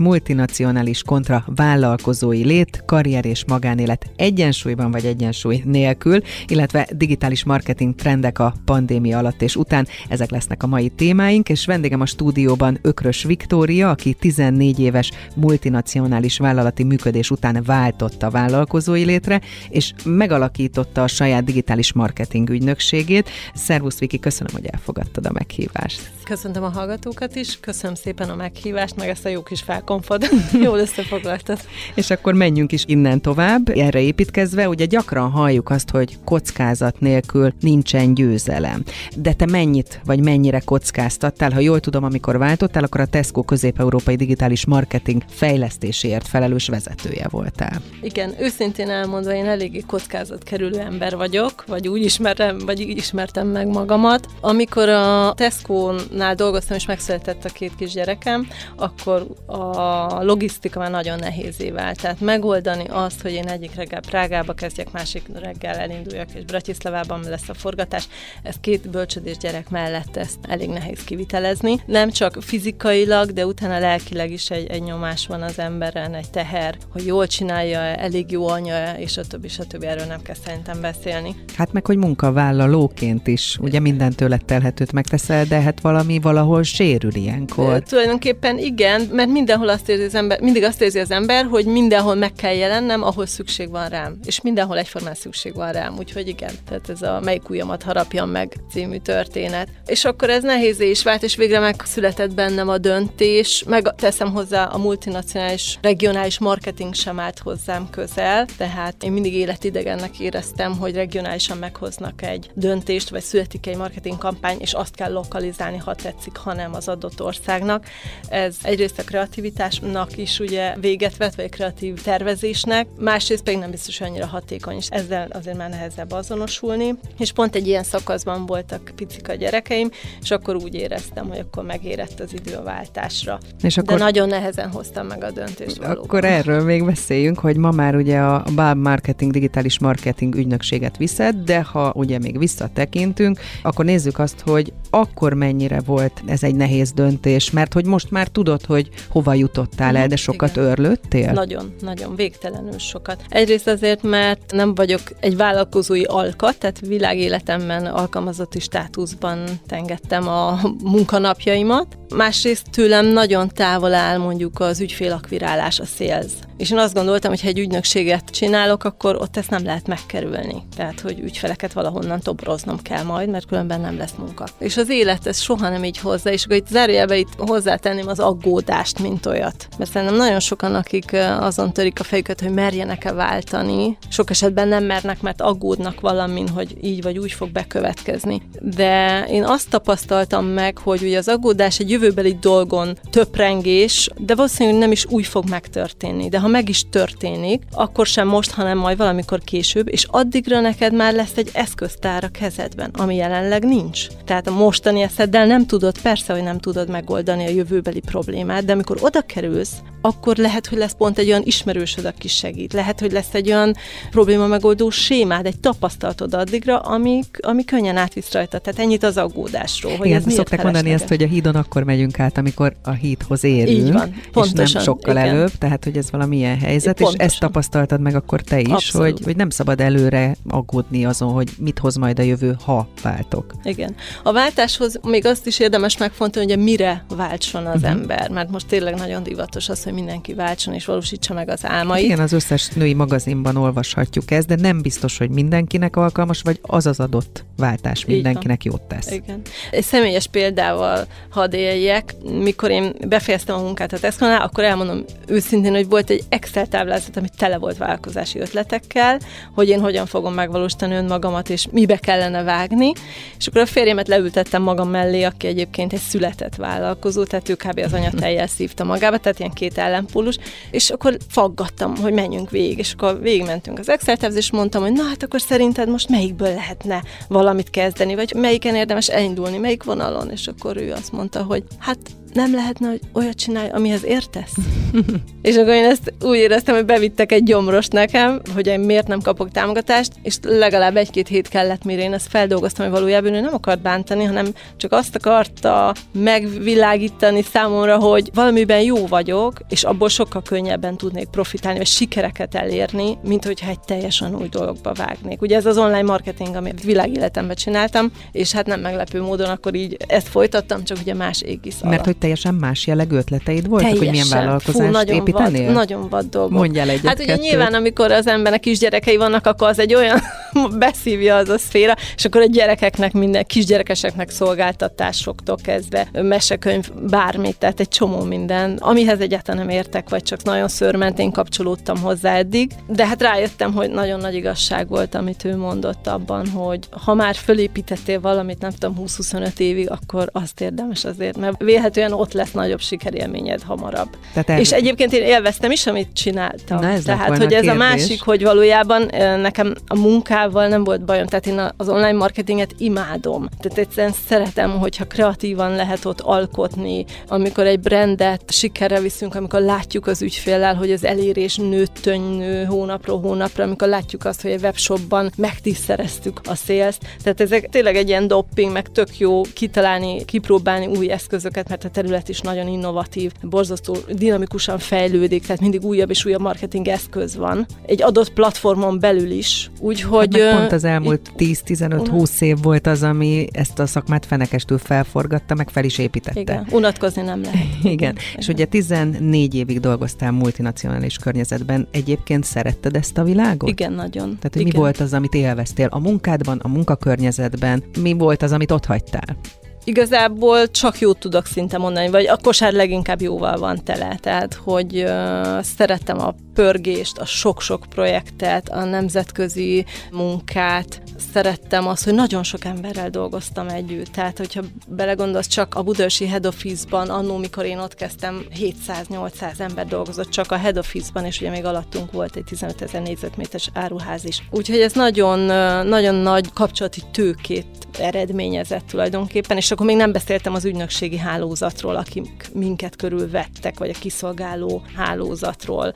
multinacionális kontra vállalkozói lét, karrier és magánélet egyensúlyban vagy egyensúly nélkül, illetve digitális marketing trendek a pandémia alatt és után. Ezek lesznek a mai témáink, és vendégem a stúdióban Ökrös Viktória, aki 14 éves multinacionális vállalati működés után váltott a vállalkozói létre, és megalakította a saját digitális marketing ügynökségét. Szervusz Viki, köszönöm, hogy elfogadtad a meghívást. Köszöntöm a hallgatókat is, köszönöm szépen a meghívást, meg ezt a jó kis felkonfod. Jól összefoglaltad. És akkor menjünk is innen tovább. Erre építkezve, ugye gyakran halljuk azt, hogy kockázat nélkül nincsen győzelem. De te mennyit, vagy mennyire kockáztattál? Ha jól tudom, amikor váltottál, akkor a Tesco közép-európai digitális marketing fejlesztéséért felelős vezetője voltál. Igen, őszintén elmondva, én eléggé kockázat kerülő ember vagyok, vagy úgy ismerem, vagy így ismertem meg magamat. Amikor a Tesco nál dolgoztam, és megszületett a két kisgyerekem, akkor a logisztika már nagyon nehézé vált. Tehát megoldani azt, hogy én egyik reggel Prágába kezdjek, másik reggel elinduljak, és Bratislavában lesz a forgatás, ez két bölcsödés gyerek mellett ezt elég nehéz kivitelezni. Nem csak fizikailag, de utána lelkileg is egy, egy nyomás van az emberen, egy teher, hogy jól csinálja, elég jó anya, és a többi, a többi, erről nem kell szerintem beszélni. Hát meg, hogy munkavállalóként is, ugye mindent tőled telhetőt megteszel, de hát valami valahol sérül ilyenkor. Tulajdonképpen igen, mert mindenhol azt érzi az ember, mindig azt érzi az ember, hogy mindenhol meg kell jelennem, ahol szükség van rám. És mindenhol egyformán szükség van rám, úgyhogy igen. Tehát ez a melyik ujjamat harapjam meg című történet. És akkor ez nehézé is vált, és végre megszületett bennem a döntés, meg teszem hozzá a multinacionális, regionális marketing sem állt hozzám közel, tehát én mindig életidegennek éreztem, hogy regionálisan meghoznak egy döntést, vagy születik egy marketing kampány, és azt kell lokalizálni, ha tetszik, hanem az adott országnak. Ez egyrészt a kreativitásnak is ugye véget vet, vagy kreatív tervezésnek, másrészt pedig nem biztos annyira hatékony, és ezzel azért már nehezebb azonosulni. És pont egy ilyen szakaszban voltak picik a gyerekeim, és akkor úgy éreztem, hogy akkor megérett az idő a váltásra. És akkor... De nagyon nehezen hoztam meg a döntést valóban. Akkor erről még beszéljünk, hogy ma már ugye a Bab Marketing digitális marketing ügynökséget viszed, de ha ugye még visszatekintünk, akkor nézzük azt, hogy akkor mennyire volt ez egy nehéz döntés, mert hogy most már tudod, hogy hova jutottál el, de sokat Igen. örlöttél? Nagyon, nagyon, végtelenül sokat. Egyrészt azért, mert nem vagyok egy vállalkozói alkat, tehát világéletemben alkalmazotti státuszban tengettem a munkanapjaimat. Másrészt tőlem nagyon távol áll mondjuk az ügyfélakvirálás, a sales. És én azt gondoltam, hogy ha egy ügynökséget csinálok, akkor ott ezt nem lehet megkerülni. Tehát, hogy ügyfeleket valahonnan tobroznom kell majd, mert különben nem lesz munka. És az élet ez soha nem így hozzá, és akkor itt zárójelbe itt hozzátenném az aggódást, mint olyat. Mert szerintem nagyon sokan, akik azon törik a fejüket, hogy merjenek-e váltani, sok esetben nem mernek, mert aggódnak valamin, hogy így vagy úgy fog bekövetkezni. De én azt tapasztaltam meg, hogy ugye az aggódás egy jövőbeli dolgon töprengés, de valószínűleg nem is úgy fog megtörténni. De ha meg is történik, akkor sem most, hanem majd valamikor később, és addigra neked már lesz egy eszköztár a kezedben, ami jelenleg nincs. Tehát a mostani eszeddel nem tudod, persze, hogy nem tudod megoldani a jövőbeli problémát, de amikor oda oda kerülsz, akkor lehet, hogy lesz pont egy olyan ismerősöd, aki segít. Lehet, hogy lesz egy olyan probléma megoldó sémád, egy tapasztalatod addigra, ami, ami könnyen átvisz rajta. Tehát ennyit az aggódásról. Hogy Igen, ez szokták mondani ezt, hogy a hídon akkor megyünk át, amikor a hídhoz érünk. Így van, pontosan. És nem sokkal igen. előbb, tehát hogy ez valamilyen helyzet, pontosan. és ezt tapasztaltad meg akkor te is, hogy, hogy nem szabad előre aggódni azon, hogy mit hoz majd a jövő, ha váltok. Igen. A váltáshoz még azt is érdemes megfontolni, hogy mire váltson az uh-huh. ember, mert most tényleg nagyon divatos az, hogy mindenki váltson és valósítsa meg az álmait. Igen, az összes női magazinban olvashatjuk ezt, de nem biztos, hogy mindenkinek alkalmas, vagy az az adott váltás mindenkinek jót tesz. Igen. Egy személyes példával hadd éljek. Mikor én befejeztem a munkát a tesco akkor elmondom őszintén, hogy volt egy Excel táblázat, ami tele volt vállalkozási ötletekkel, hogy én hogyan fogom megvalósítani önmagamat, és mibe kellene vágni. És akkor a férjemet leültettem magam mellé, aki egyébként egy született vállalkozó, tehát ő kb. az anyateljel szívta magába, tehát ilyen két ellenpólus, és akkor faggattam, hogy menjünk végig, és akkor végigmentünk az Excel és mondtam, hogy na hát akkor szerinted most melyikből lehetne valamit kezdeni, vagy melyiken érdemes elindulni, melyik vonalon, és akkor ő azt mondta, hogy hát nem lehetne, hogy olyat csinálj, amihez értesz? és akkor én ezt úgy éreztem, hogy bevittek egy gyomros nekem, hogy én miért nem kapok támogatást, és legalább egy-két hét kellett, mire én ezt feldolgoztam, hogy valójában ő nem akart bántani, hanem csak azt akarta megvilágítani számomra, hogy valamiben jó vagyok, és abból sokkal könnyebben tudnék profitálni, vagy sikereket elérni, mint hogyha egy teljesen új dologba vágnék. Ugye ez az online marketing, amit világéletemben csináltam, és hát nem meglepő módon akkor így ezt folytattam, csak ugye más égisz. Mert hogy teljesen más jellegű ötleteid voltak, teljesen. hogy milyen vállalkozást Fú, nagyon építenél? Vad, nagyon vad dolgok. Mondjál egyet Hát ugye nyilván, amikor az embernek kisgyerekei vannak, akkor az egy olyan beszívja az a szféra, és akkor a gyerekeknek minden, kisgyerekeseknek szolgáltatásoktól kezdve, mesekönyv, bármit, tehát egy csomó minden, amihez egyáltalán nem értek, vagy csak nagyon szörmentén kapcsolódtam hozzá eddig, de hát rájöttem, hogy nagyon nagy igazság volt, amit ő mondott abban, hogy ha már fölépítettél valamit, nem tudom, 20-25 évig, akkor azt érdemes azért, mert vélhetően egyszerűen ott lesz nagyobb sikerélményed hamarabb. Tehát És egyébként én élveztem is, amit csináltam. Na ez Tehát, hogy ez a másik, hogy valójában nekem a munkával nem volt bajom. Tehát én az online marketinget imádom. Tehát egyszerűen szeretem, hogyha kreatívan lehet ott alkotni, amikor egy brandet sikerre viszünk, amikor látjuk az ügyféllel, hogy az elérés nőtt nő hónapról hónapra, amikor látjuk azt, hogy egy webshopban megtisztereztük a sales. Tehát ezek tényleg egy ilyen dopping, meg tök jó kitalálni, kipróbálni új eszközöket, mert a terület is nagyon innovatív, borzasztó dinamikusan fejlődik, tehát mindig újabb és újabb marketing eszköz van. Egy adott platformon belül is. Úgyhogy... Hát pont az elmúlt 10-15-20 év volt az, ami ezt a szakmát fenekestül felforgatta, meg fel is építette. Igen, unatkozni nem lehet. Igen. Igen. És ugye 14 évig dolgoztál multinacionális környezetben. Egyébként szeretted ezt a világot? Igen, nagyon. Tehát, hogy Igen. mi volt az, amit élveztél a munkádban, a munkakörnyezetben? Mi volt az, amit ott hagytál? Igazából csak jót tudok szinte mondani, vagy a kosár leginkább jóval van tele. Tehát, hogy uh, szerettem a pörgést, a sok-sok projektet, a nemzetközi munkát, szerettem azt, hogy nagyon sok emberrel dolgoztam együtt. Tehát, hogyha belegondolsz, csak a Budörsi Head Office-ban, annó, mikor én ott kezdtem, 700-800 ember dolgozott csak a Head Office-ban, és ugye még alattunk volt egy 15 ezer négyzetméteres áruház is. Úgyhogy ez nagyon, nagyon nagy kapcsolati tőkét eredményezett tulajdonképpen, és akkor még nem beszéltem az ügynökségi hálózatról, akik minket körülvettek, vagy a kiszolgáló hálózatról,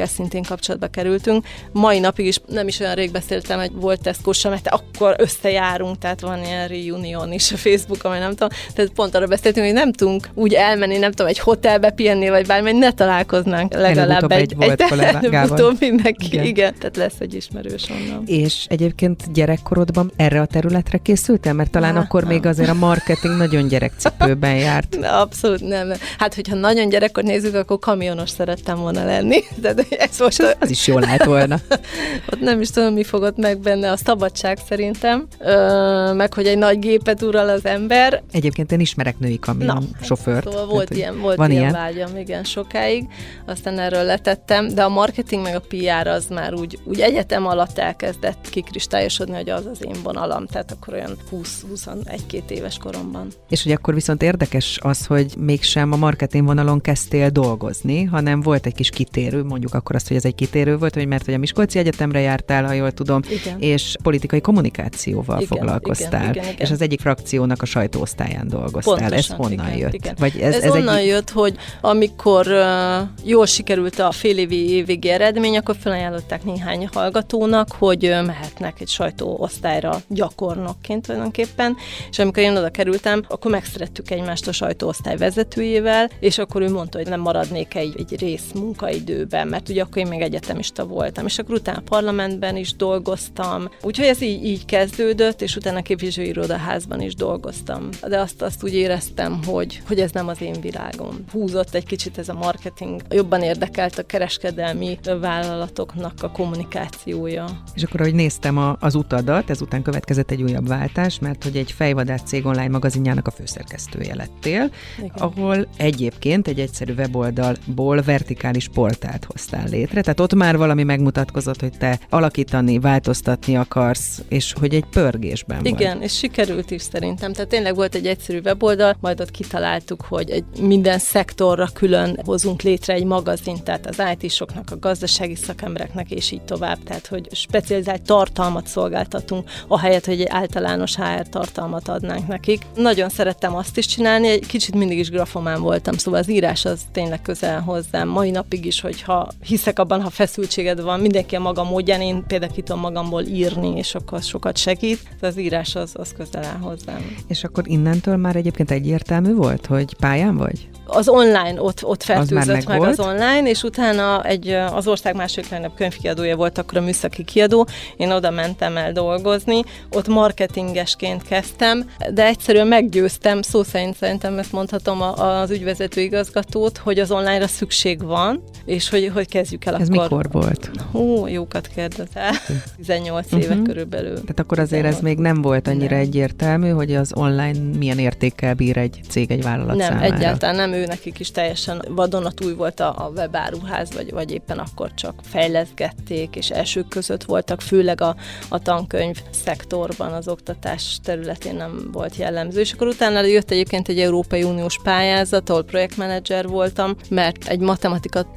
akikkel szintén kapcsolatba kerültünk. Mai napig is nem is olyan rég beszéltem, hogy volt tesco mert akkor összejárunk, tehát van ilyen reunion is a Facebookon, vagy nem tudom, tehát pont arra beszéltünk, hogy nem tudunk úgy elmenni, nem tudom, egy hotelbe pihenni, vagy bármi, ne találkoznánk legalább egy, egy, egy, utóbb mindenki, igen. igen, tehát lesz egy ismerős onnan. És egyébként gyerekkorodban erre a területre készültem, Mert talán Há, akkor nem. még azért a marketing nagyon gyerekcipőben járt. Abszolút nem. Hát, hogyha nagyon gyerekkor nézzük, akkor kamionos szerettem volna lenni. De ez most a... Az is jól lehet volna. Ott nem is tudom, mi fogott meg benne a szabadság szerintem, Ö, meg hogy egy nagy gépet ural az ember. Egyébként én ismerek női kamion Na, sofőrt. Szóval volt tehát, ilyen, volt van ilyen, ilyen vágyam, igen, sokáig. Aztán erről letettem, de a marketing meg a PR az már úgy, úgy egyetem alatt elkezdett kikristályosodni, hogy az az én vonalam, tehát akkor olyan 20-21-2 éves koromban. És hogy akkor viszont érdekes az, hogy mégsem a marketing vonalon kezdtél dolgozni, hanem volt egy kis kitérő, mondjuk akkor azt, hogy ez egy kitérő volt, hogy mert hogy a Miskolci Egyetemre jártál, ha jól tudom, igen. és politikai kommunikációval igen, foglalkoztál, igen, igen, igen. és az egyik frakciónak a sajtóosztályán dolgoztál. Pontosan, ez honnan igen, jött? Igen. Vagy ez, ez, ez onnan egy... jött, hogy amikor uh, jól sikerült a fél évi évvégi eredmény, akkor felajánlották néhány hallgatónak, hogy uh, mehetnek egy sajtóosztályra gyakornokként tulajdonképpen, és amikor én oda kerültem, akkor megszerettük egymást a sajtóosztály vezetőjével, és akkor ő mondta, hogy nem maradnék egy, egy rész munkaidőben, mert ugye akkor én még egyetemista voltam, és akkor utána a parlamentben is dolgoztam, úgyhogy ez így, így kezdődött, és utána képviselőirodaházban is dolgoztam. De azt, azt úgy éreztem, hogy, hogy ez nem az én világom. Húzott egy kicsit ez a marketing, jobban érdekelt a kereskedelmi vállalatoknak a kommunikációja. És akkor, ahogy néztem a, az utadat, ezután következett egy újabb váltás, mert hogy egy fejvadász cég online magazinjának a főszerkesztője lettél, Igen. ahol egyébként egy egyszerű weboldalból vertikális portált hoztál hoztál létre, tehát ott már valami megmutatkozott, hogy te alakítani, változtatni akarsz, és hogy egy pörgésben Igen, vagy. és sikerült is szerintem. Tehát tényleg volt egy egyszerű weboldal, majd ott kitaláltuk, hogy egy minden szektorra külön hozunk létre egy magazint, tehát az IT-soknak, a gazdasági szakembereknek, és így tovább. Tehát, hogy specializált tartalmat szolgáltatunk, ahelyett, hogy egy általános HR tartalmat adnánk nekik. Nagyon szerettem azt is csinálni, egy kicsit mindig is grafomán voltam, szóval az írás az tényleg közel hozzám. Mai napig is, hogyha hiszek abban, ha feszültséged van, mindenki a maga módján, én például ki tudom magamból írni, és akkor sokat segít. Az írás az, az közel áll hozzám. És akkor innentől már egyébként egyértelmű volt, hogy pályán vagy? az online ott, ott fertőzött meg meg volt. az online, és utána egy, az ország második legnagyobb könyvkiadója volt akkor a műszaki kiadó, én oda mentem el dolgozni, ott marketingesként kezdtem, de egyszerűen meggyőztem, szó szerint szerintem ezt mondhatom az ügyvezető igazgatót, hogy az online-ra szükség van, és hogy, hogy kezdjük el Ez akkor. mikor volt? Hú, jókat kérdezel. 18 éve Mhm. körülbelül. Tehát akkor azért ez 18. még nem volt annyira Nem. egyértelmű, hogy az online milyen értékkel bír egy cég, egy vállalat Nem, számára. egyáltalán nem, ő nekik is teljesen vadonatúj volt a, a webáruház, vagy, vagy éppen akkor csak fejleszgették, és elsők között voltak, főleg a, a tankönyv szektorban, az oktatás területén nem volt jellemző. És akkor utána jött egyébként egy Európai Uniós pályázat, ahol projektmenedzser voltam, mert egy matematika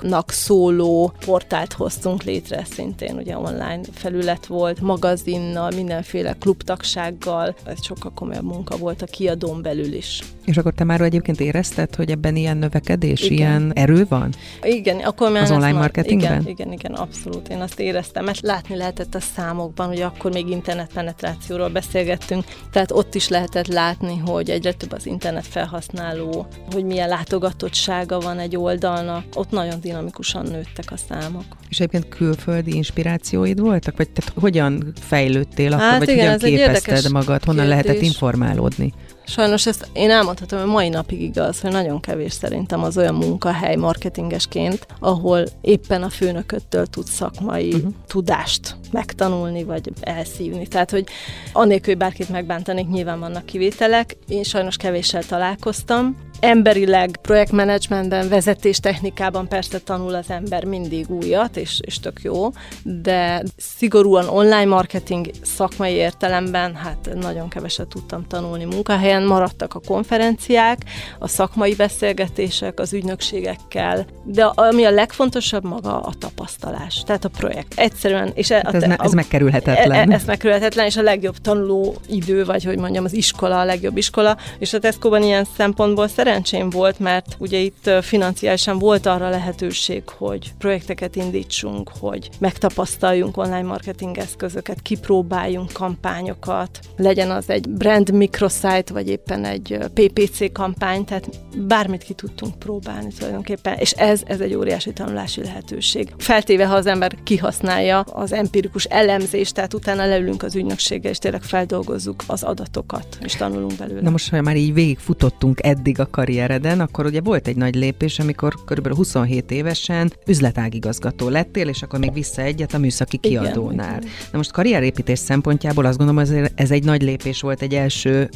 tanároknak szóló portált hoztunk létre szintén, ugye online felület volt, magazinnal, mindenféle klubtagsággal, ez sokkal komolyabb munka volt a kiadón belül is. És akkor te már egyébként érezted, hogy ebben ilyen növekedés, Igen. ilyen erő van? Igen, akkor már Az online marketingben? Igen, igen, igen, abszolút. Én azt éreztem, mert látni lehetett a számokban, hogy akkor még internetpenetrációról beszélgettünk, tehát ott is lehetett látni, hogy egyre több az internet felhasználó, hogy milyen látogatottsága van egy oldalnak, ott nagyon dinamikusan nőttek a számok. És egyébként külföldi inspirációid voltak? Vagy te hogyan fejlődtél akkor, Hát vagy igen, hogyan képezted magad? Honnan kérdés. lehetett informálódni? Sajnos ezt én elmondhatom, hogy mai napig igaz, hogy nagyon kevés szerintem az olyan munkahely marketingesként, ahol éppen a főnököttől tud szakmai uh-huh. tudást megtanulni, vagy elszívni. Tehát, hogy anélkül, hogy bárkit megbántanék, nyilván vannak kivételek. Én sajnos kevéssel találkoztam. Emberileg, projektmenedzsmentben, vezetés technikában persze tanul az ember mindig újat, és, és tök jó, de szigorúan online marketing szakmai értelemben, hát nagyon keveset tudtam tanulni munkahelyen, maradtak a konferenciák, a szakmai beszélgetések az ügynökségekkel, de ami a legfontosabb maga a tapasztalás, tehát a projekt. Egyszerűen, és e- Hát ez, a, ez a, megkerülhetetlen. E, ez megkerülhetetlen, és a legjobb tanuló idő, vagy hogy mondjam, az iskola a legjobb iskola, és a Tesco-ban ilyen szempontból szerencsém volt, mert ugye itt financiálisan volt arra lehetőség, hogy projekteket indítsunk, hogy megtapasztaljunk online marketing eszközöket, kipróbáljunk kampányokat, legyen az egy brand microsite, vagy éppen egy PPC kampány, tehát bármit ki tudtunk próbálni tulajdonképpen, és ez, ez egy óriási tanulási lehetőség. Feltéve, ha az ember kihasználja az empirikus elemzést, tehát utána leülünk az ügynökséggel, és tényleg feldolgozzuk az adatokat, és tanulunk belőle. Na most, ha már így végigfutottunk eddig a karriereden, akkor ugye volt egy nagy lépés, amikor körülbelül 27 évesen üzletágigazgató lettél, és akkor még vissza egyet a műszaki kiadónál. igen. Na most karrierépítés szempontjából azt gondolom, ez egy nagy lépés volt, egy első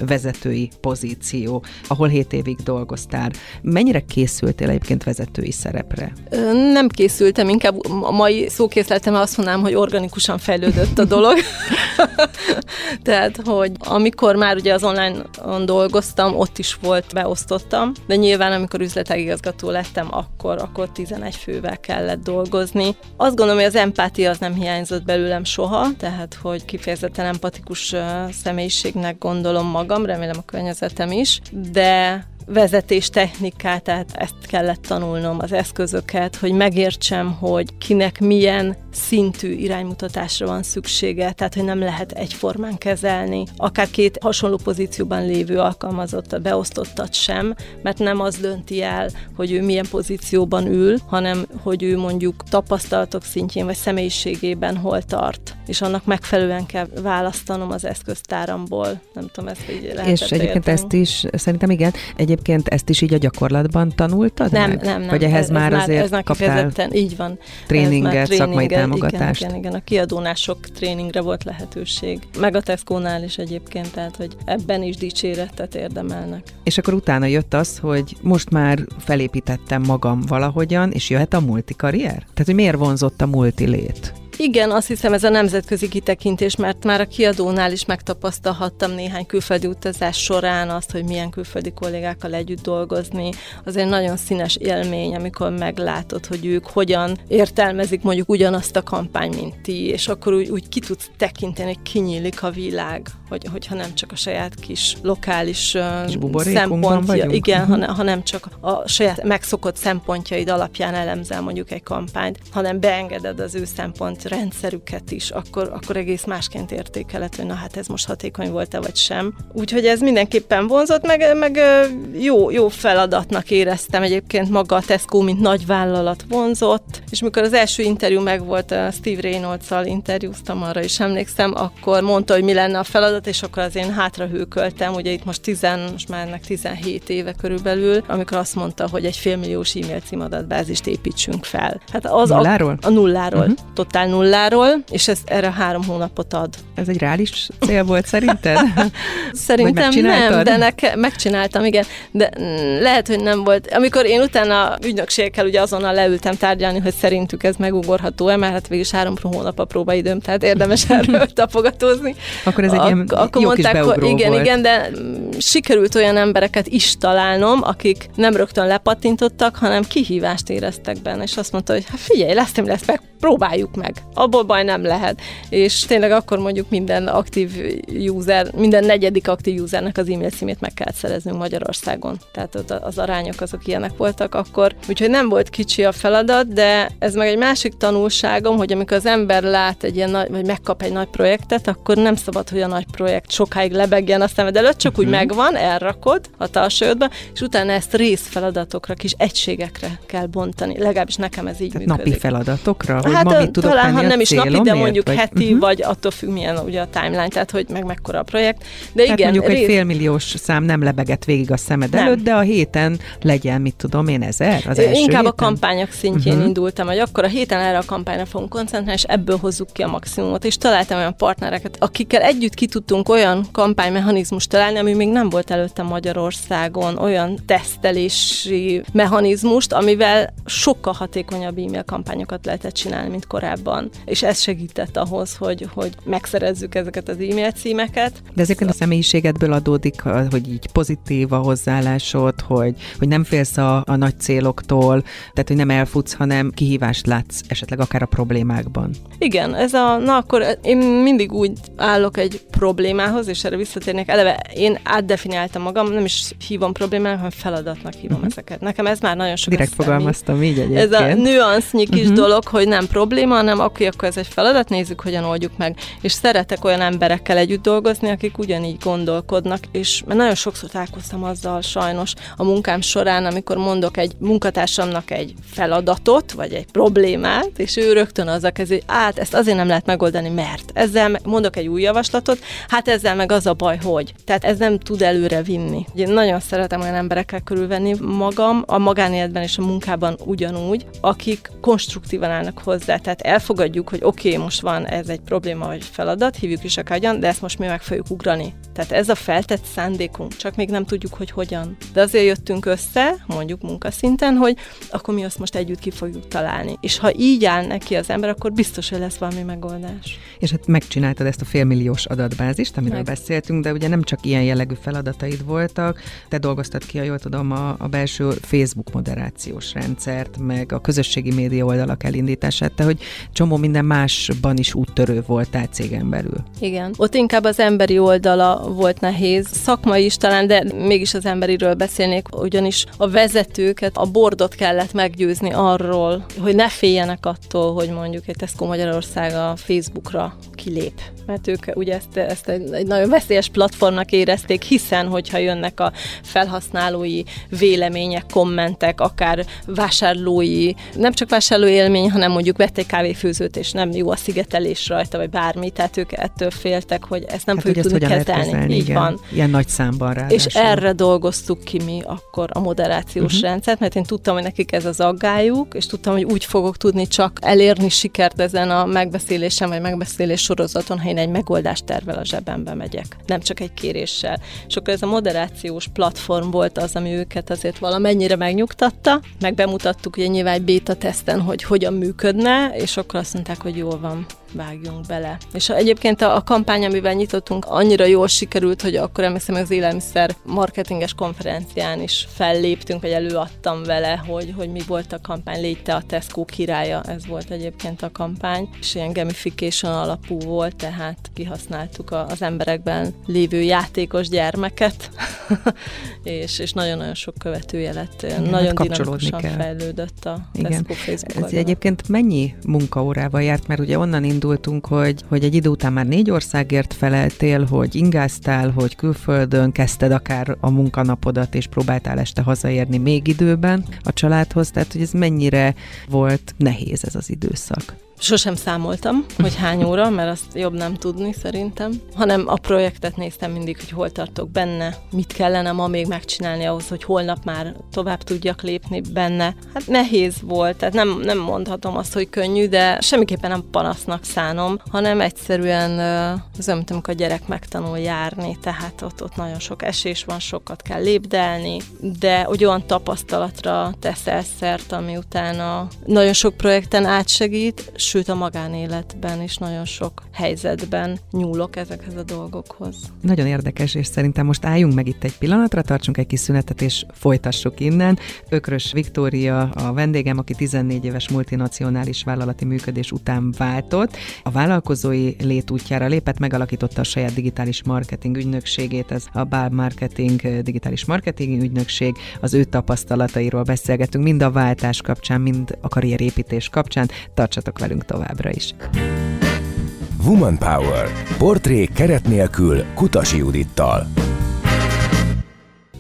vezetői pozíció, ahol 7 évig dolgoztál. Mennyire készültél egyébként vezetői szerepre? Nem készültem, inkább a mai szókészletem azt mondanám, hogy organikusan fejlődött a dolog. Tehát, hogy amikor már ugye az online-on dolgoztam, ott is volt, beosztottam, de nyilván amikor üzletágigazgató lettem, akkor, akkor 11 fővel kellett dolgozni. Azt gondolom, hogy az empátia az nem hiányzott belőlem soha, tehát, hogy kifejezetten empatikus személyiségnek gondolom magam, remélem környezetem is, de vezetés technikát, tehát ezt kellett tanulnom, az eszközöket, hogy megértsem, hogy kinek milyen szintű iránymutatásra van szüksége, tehát hogy nem lehet egyformán kezelni, akár két hasonló pozícióban lévő alkalmazottat, beosztottat sem, mert nem az dönti el, hogy ő milyen pozícióban ül, hanem hogy ő mondjuk tapasztalatok szintjén vagy személyiségében hol tart, és annak megfelelően kell választanom az eszköztáramból. Nem tudom, ezt így lehetett És egyébként érteni. ezt is, szerintem igen, egyébként ezt is így a gyakorlatban tanultad Nem, meg? nem, nem. Vagy ehhez ez, már ez azért ez már kaptál így van. tréninget, szakmai támogatást. Igen, igen, igen, a kiadónál sok tréningre volt lehetőség. Meg a Tesco-nál is egyébként, tehát hogy ebben is dicséretet érdemelnek. És akkor utána jött az, hogy most már felépítettem magam valahogyan, és jöhet a multikarrier? Tehát, hogy miért vonzott a multilét? Igen, azt hiszem ez a nemzetközi kitekintés, mert már a kiadónál is megtapasztalhattam néhány külföldi utazás során azt, hogy milyen külföldi kollégákkal együtt dolgozni. Az egy nagyon színes élmény, amikor meglátod, hogy ők hogyan értelmezik mondjuk ugyanazt a kampány, mint ti, és akkor úgy, úgy ki tudsz tekinteni, kinyílik a világ, hogy, hogyha nem csak a saját kis lokális szempontja, igen, uh-huh. hanem, hanem csak a saját megszokott szempontjaid alapján elemzel mondjuk egy kampányt, hanem beengeded az ő szempont rendszerüket is, akkor, akkor egész másként értékelhet, hogy na hát ez most hatékony volt-e vagy sem. Úgyhogy ez mindenképpen vonzott, meg, meg jó, jó feladatnak éreztem egyébként maga a Tesco, mint nagy vállalat vonzott, és mikor az első interjú meg volt, a Steve Reynolds-szal interjúztam, arra is emlékszem, akkor mondta, hogy mi lenne a feladat, és akkor az én hátra hőköltem, ugye itt most, 10, most már ennek 17 éve körülbelül, amikor azt mondta, hogy egy félmilliós e-mail címadatbázist építsünk fel. Hát az nulláról? A, a nulláról. Uh-huh. Totál nulláról, és ez erre három hónapot ad. Ez egy reális cél volt szerinted? Szerintem nem, de neke, megcsináltam, igen, de lehet, hogy nem volt. Amikor én utána ügynökségekkel ugye azonnal leültem tárgyalni, hogy szerintük ez megugorható-e, mert hát végig három hónap a próbaidőm, tehát érdemes erről tapogatózni. Akkor ez egy ilyen akkor jó mondták, kis hogy igen, volt. igen, de sikerült olyan embereket is találnom, akik nem rögtön lepattintottak, hanem kihívást éreztek benne, és azt mondta, hogy hát figyelj, lesz, lesz, meg próbáljuk meg. Abból baj nem lehet. És tényleg akkor mondjuk minden aktív user, minden negyedik aktív usernek az e-mail címét meg kellett szereznünk Magyarországon. Tehát ott az arányok azok ilyenek voltak akkor. Úgyhogy nem volt kicsi a feladat, de ez meg egy másik tanulságom, hogy amikor az ember lát egy ilyen nagy, vagy megkap egy nagy projektet, akkor nem szabad, hogy a nagy projekt sokáig lebegjen a szemed előtt, csak uh-huh. úgy mhm. megvan, elrakod a talsajodba, és utána ezt részfeladatokra, kis egységekre kell bontani. Legalábbis nekem ez így Tehát működik. Napi feladatokra? Hát ma mit tudok talán, ha nem is napi, de mondjuk vagy? heti, uh-huh. vagy attól függ milyen ugye a timeline, tehát hogy meg mekkora a projekt. De tehát igen, mondjuk rész... egy félmilliós szám nem lebeget végig a szemed nem. előtt, de a héten legyen, mit tudom én, ezer az első Inkább héten? a kampányok szintjén uh-huh. indultam, hogy akkor a héten erre a kampányra fogunk koncentrálni, és ebből hozzuk ki a maximumot. És találtam olyan partnereket, akikkel együtt ki tudtunk olyan kampánymechanizmust találni, ami még nem volt előtte Magyarországon, olyan tesztelési mechanizmust, amivel sokkal hatékonyabb e-mail kampányokat lehetett csinálni, mint korábban. És ez segített ahhoz, hogy, hogy megszerezzük ezeket az e-mail címeket. De ezeken a személyiségedből adódik, hogy így pozitív a hozzáállásod, hogy, hogy nem félsz a, a nagy céloktól, tehát hogy nem elfutsz, hanem kihívást látsz esetleg akár a problémákban. Igen, ez a, na akkor én mindig úgy állok egy problémához, és erre visszatérnék. Eleve én átdefiniáltam magam, nem is hívom problémának, hanem feladatnak hívom uh-huh. ezeket. Nekem ez már nagyon sok. Direkt fogalmaztam így egyébként. Ez a nüansznyi kis uh-huh. dolog, hogy nem probléma, hanem oké, akkor ez egy feladat, nézzük, hogyan oldjuk meg. És szeretek olyan emberekkel együtt dolgozni, akik ugyanígy gondolkodnak, és mert nagyon sokszor találkoztam azzal sajnos a munkám során, amikor mondok egy munkatársamnak egy feladatot, vagy egy problémát, és ő rögtön azzal kezdi, hogy hát ezt azért nem lehet megoldani, mert ezzel mondok egy új javaslatot, hát ezzel meg az a baj, hogy. Tehát ez nem tud előre vinni. Én nagyon szeretem olyan emberekkel körülvenni magam, a magánéletben és a munkában ugyanúgy, akik konstruktívan állnak hozzá. Tehát elfogadjuk, hogy oké, okay, most van ez egy probléma vagy feladat, hívjuk is akárgyan, de ezt most mi meg fogjuk ugrani. Tehát ez a feltett szándékunk, csak még nem tudjuk, hogy hogyan. De azért jöttünk össze, mondjuk munkaszinten, hogy akkor mi azt most együtt ki fogjuk találni. És ha így áll neki az ember, akkor biztos, hogy lesz valami megoldás. És hát megcsináltad ezt a félmilliós adatbázist, amiről meg. beszéltünk, de ugye nem csak ilyen jellegű feladataid voltak, te dolgoztad ki, ha jól tudom, a, a belső Facebook moderációs rendszert, meg a közösségi média oldalak elindítását, te hogy csomó minden másban is úttörő voltál cégen belül. Igen. Ott inkább az emberi oldala volt nehéz, szakmai is talán, de mégis az emberiről beszélnék, ugyanis a vezetőket, a bordot kellett meggyőzni arról, hogy ne féljenek attól, hogy mondjuk egy Tesco Magyarország a Facebookra kilép mert ők ugye ezt, ezt egy, egy nagyon veszélyes platformnak érezték, hiszen hogyha jönnek a felhasználói vélemények, kommentek, akár vásárlói, nem csak vásárlói élmény, hanem mondjuk vett egy kávéfőzőt, és nem jó a szigetelés rajta, vagy bármi, tehát ők ettől féltek, hogy ezt nem hát, fogjuk tudni kezelni. kezelni. Így igen. van. Ilyen nagy számban rá. És erre dolgoztuk ki mi akkor a moderációs uh-huh. rendszert, mert én tudtam, hogy nekik ez az aggájuk, és tudtam, hogy úgy fogok tudni csak elérni sikert ezen a megbeszélésen, vagy megbeszélés sorozaton, ha én egy megoldást tervel a zsebembe megyek, nem csak egy kéréssel. És akkor ez a moderációs platform volt az, ami őket azért valamennyire megnyugtatta, meg bemutattuk ugye nyilván egy beta teszten, hogy hogyan működne, és akkor azt mondták, hogy jól van, vágjunk bele. És egyébként a, a kampány, amivel nyitottunk, annyira jól sikerült, hogy akkor emlékszem, az élelmiszer marketinges konferencián is felléptünk, vagy előadtam vele, hogy, hogy mi volt a kampány, légy te a Tesco királya, ez volt egyébként a kampány, és ilyen gamification alapú volt, tehát kihasználtuk a, az emberekben lévő játékos gyermeket, és, és nagyon-nagyon sok követője lett. Igen, nagyon hát dinamikusan kell. fejlődött a Igen. Tesco Facebook Ez egyébként mennyi munkaórával járt, mert ugye onnan indult indultunk, hogy, hogy egy idő után már négy országért feleltél, hogy ingáztál, hogy külföldön kezdted akár a munkanapodat, és próbáltál este hazaérni még időben a családhoz, tehát hogy ez mennyire volt nehéz ez az időszak. Sosem számoltam, hogy hány óra, mert azt jobb nem tudni szerintem, hanem a projektet néztem mindig, hogy hol tartok benne, mit kellene ma még megcsinálni ahhoz, hogy holnap már tovább tudjak lépni benne. Hát nehéz volt, tehát nem, nem mondhatom azt, hogy könnyű, de semmiképpen nem panasznak szánom, hanem egyszerűen az olyan, amikor a gyerek megtanul járni, tehát ott, ott nagyon sok esés van, sokat kell lépdelni, de hogy olyan tapasztalatra teszel szert, ami utána nagyon sok projekten átsegít, sőt a magánéletben is nagyon sok helyzetben nyúlok ezekhez a dolgokhoz. Nagyon érdekes, és szerintem most álljunk meg itt egy pillanatra, tartsunk egy kis szünetet, és folytassuk innen. Ökrös Viktória a vendégem, aki 14 éves multinacionális vállalati működés után váltott. A vállalkozói létútjára lépett, megalakította a saját digitális marketing ügynökségét, ez a Bál Marketing digitális marketing ügynökség. Az ő tapasztalatairól beszélgetünk, mind a váltás kapcsán, mind a karrierépítés kapcsán. Tartsatok velünk velünk továbbra is. Woman Power. Portré keret nélkül Kutasi Judittal.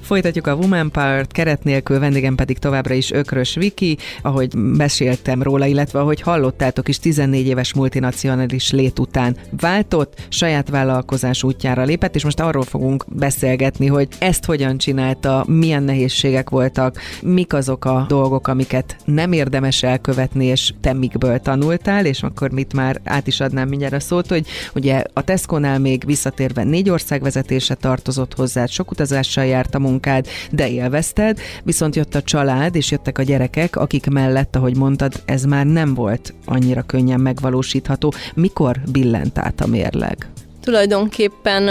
Folytatjuk a Woman Power-t, keret nélkül, vendégem pedig továbbra is Ökrös Viki, ahogy beszéltem róla, illetve ahogy hallottátok is, 14 éves multinacionális lét után váltott, saját vállalkozás útjára lépett, és most arról fogunk beszélgetni, hogy ezt hogyan csinálta, milyen nehézségek voltak, mik azok a dolgok, amiket nem érdemes elkövetni, és te mikből tanultál, és akkor mit már át is adnám mindjárt a szót, hogy ugye a Tesco-nál még visszatérve négy ország vezetése tartozott hozzá, sok utazással járt a munka, munkád, de élvezted, viszont jött a család, és jöttek a gyerekek, akik mellett, ahogy mondtad, ez már nem volt annyira könnyen megvalósítható. Mikor billent át a mérleg? Tulajdonképpen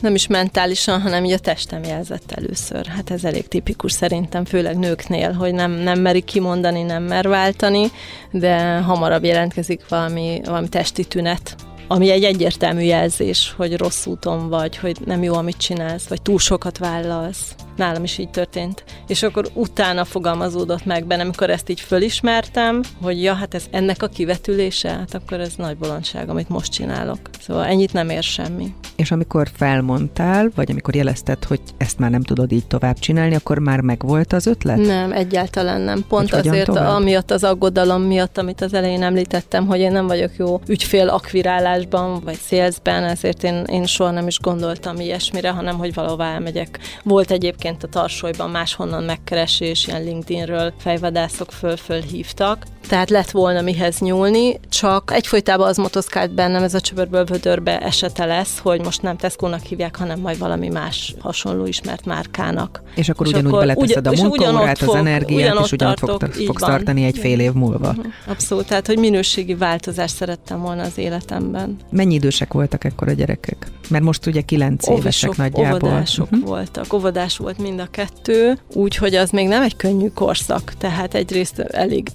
nem is mentálisan, hanem így a testem jelzett először. Hát ez elég tipikus szerintem, főleg nőknél, hogy nem, nem merik kimondani, nem mer váltani, de hamarabb jelentkezik valami, valami testi tünet, ami egy egyértelmű jelzés, hogy rossz úton vagy, hogy nem jó, amit csinálsz, vagy túl sokat vállalsz. Nálam is így történt. És akkor utána fogalmazódott meg bennem, amikor ezt így fölismertem, hogy ja, hát ez ennek a kivetülése, hát akkor ez nagy bolondság, amit most csinálok. Szóval ennyit nem ér semmi. És amikor felmondtál, vagy amikor jelezted, hogy ezt már nem tudod így tovább csinálni, akkor már megvolt az ötlet? Nem, egyáltalán nem. Pont hogy azért, amiatt az aggodalom miatt, amit az elején említettem, hogy én nem vagyok jó ügyfél akvirálásban, vagy szélzben, ezért én, én soha nem is gondoltam ilyesmire, hanem hogy valahová elmegyek. Volt egyébként egyébként a tarsolyban máshonnan megkeresés, ilyen LinkedInről fejvadászok föl-föl hívtak, tehát lett volna mihez nyúlni, csak egyfolytában az motoszkált bennem, ez a csöbörből vödörbe esete lesz, hogy most nem Tesco-nak hívják, hanem majd valami más hasonló ismert márkának. És akkor és ugyanúgy akkor beleteszed ugy, a munkaórát, az energiát, és ugyanott tartok, fog, fogsz tartani egy fél év múlva. Mhm. Abszolút, tehát hogy minőségi változást szerettem volna az életemben. Mennyi idősek voltak ekkor a gyerekek? Mert most ugye kilenc évesek nagyjából. Óvodások uh-huh. voltak, óvodás volt mind a kettő, úgyhogy az még nem egy könnyű korszak, tehát egyrészt elég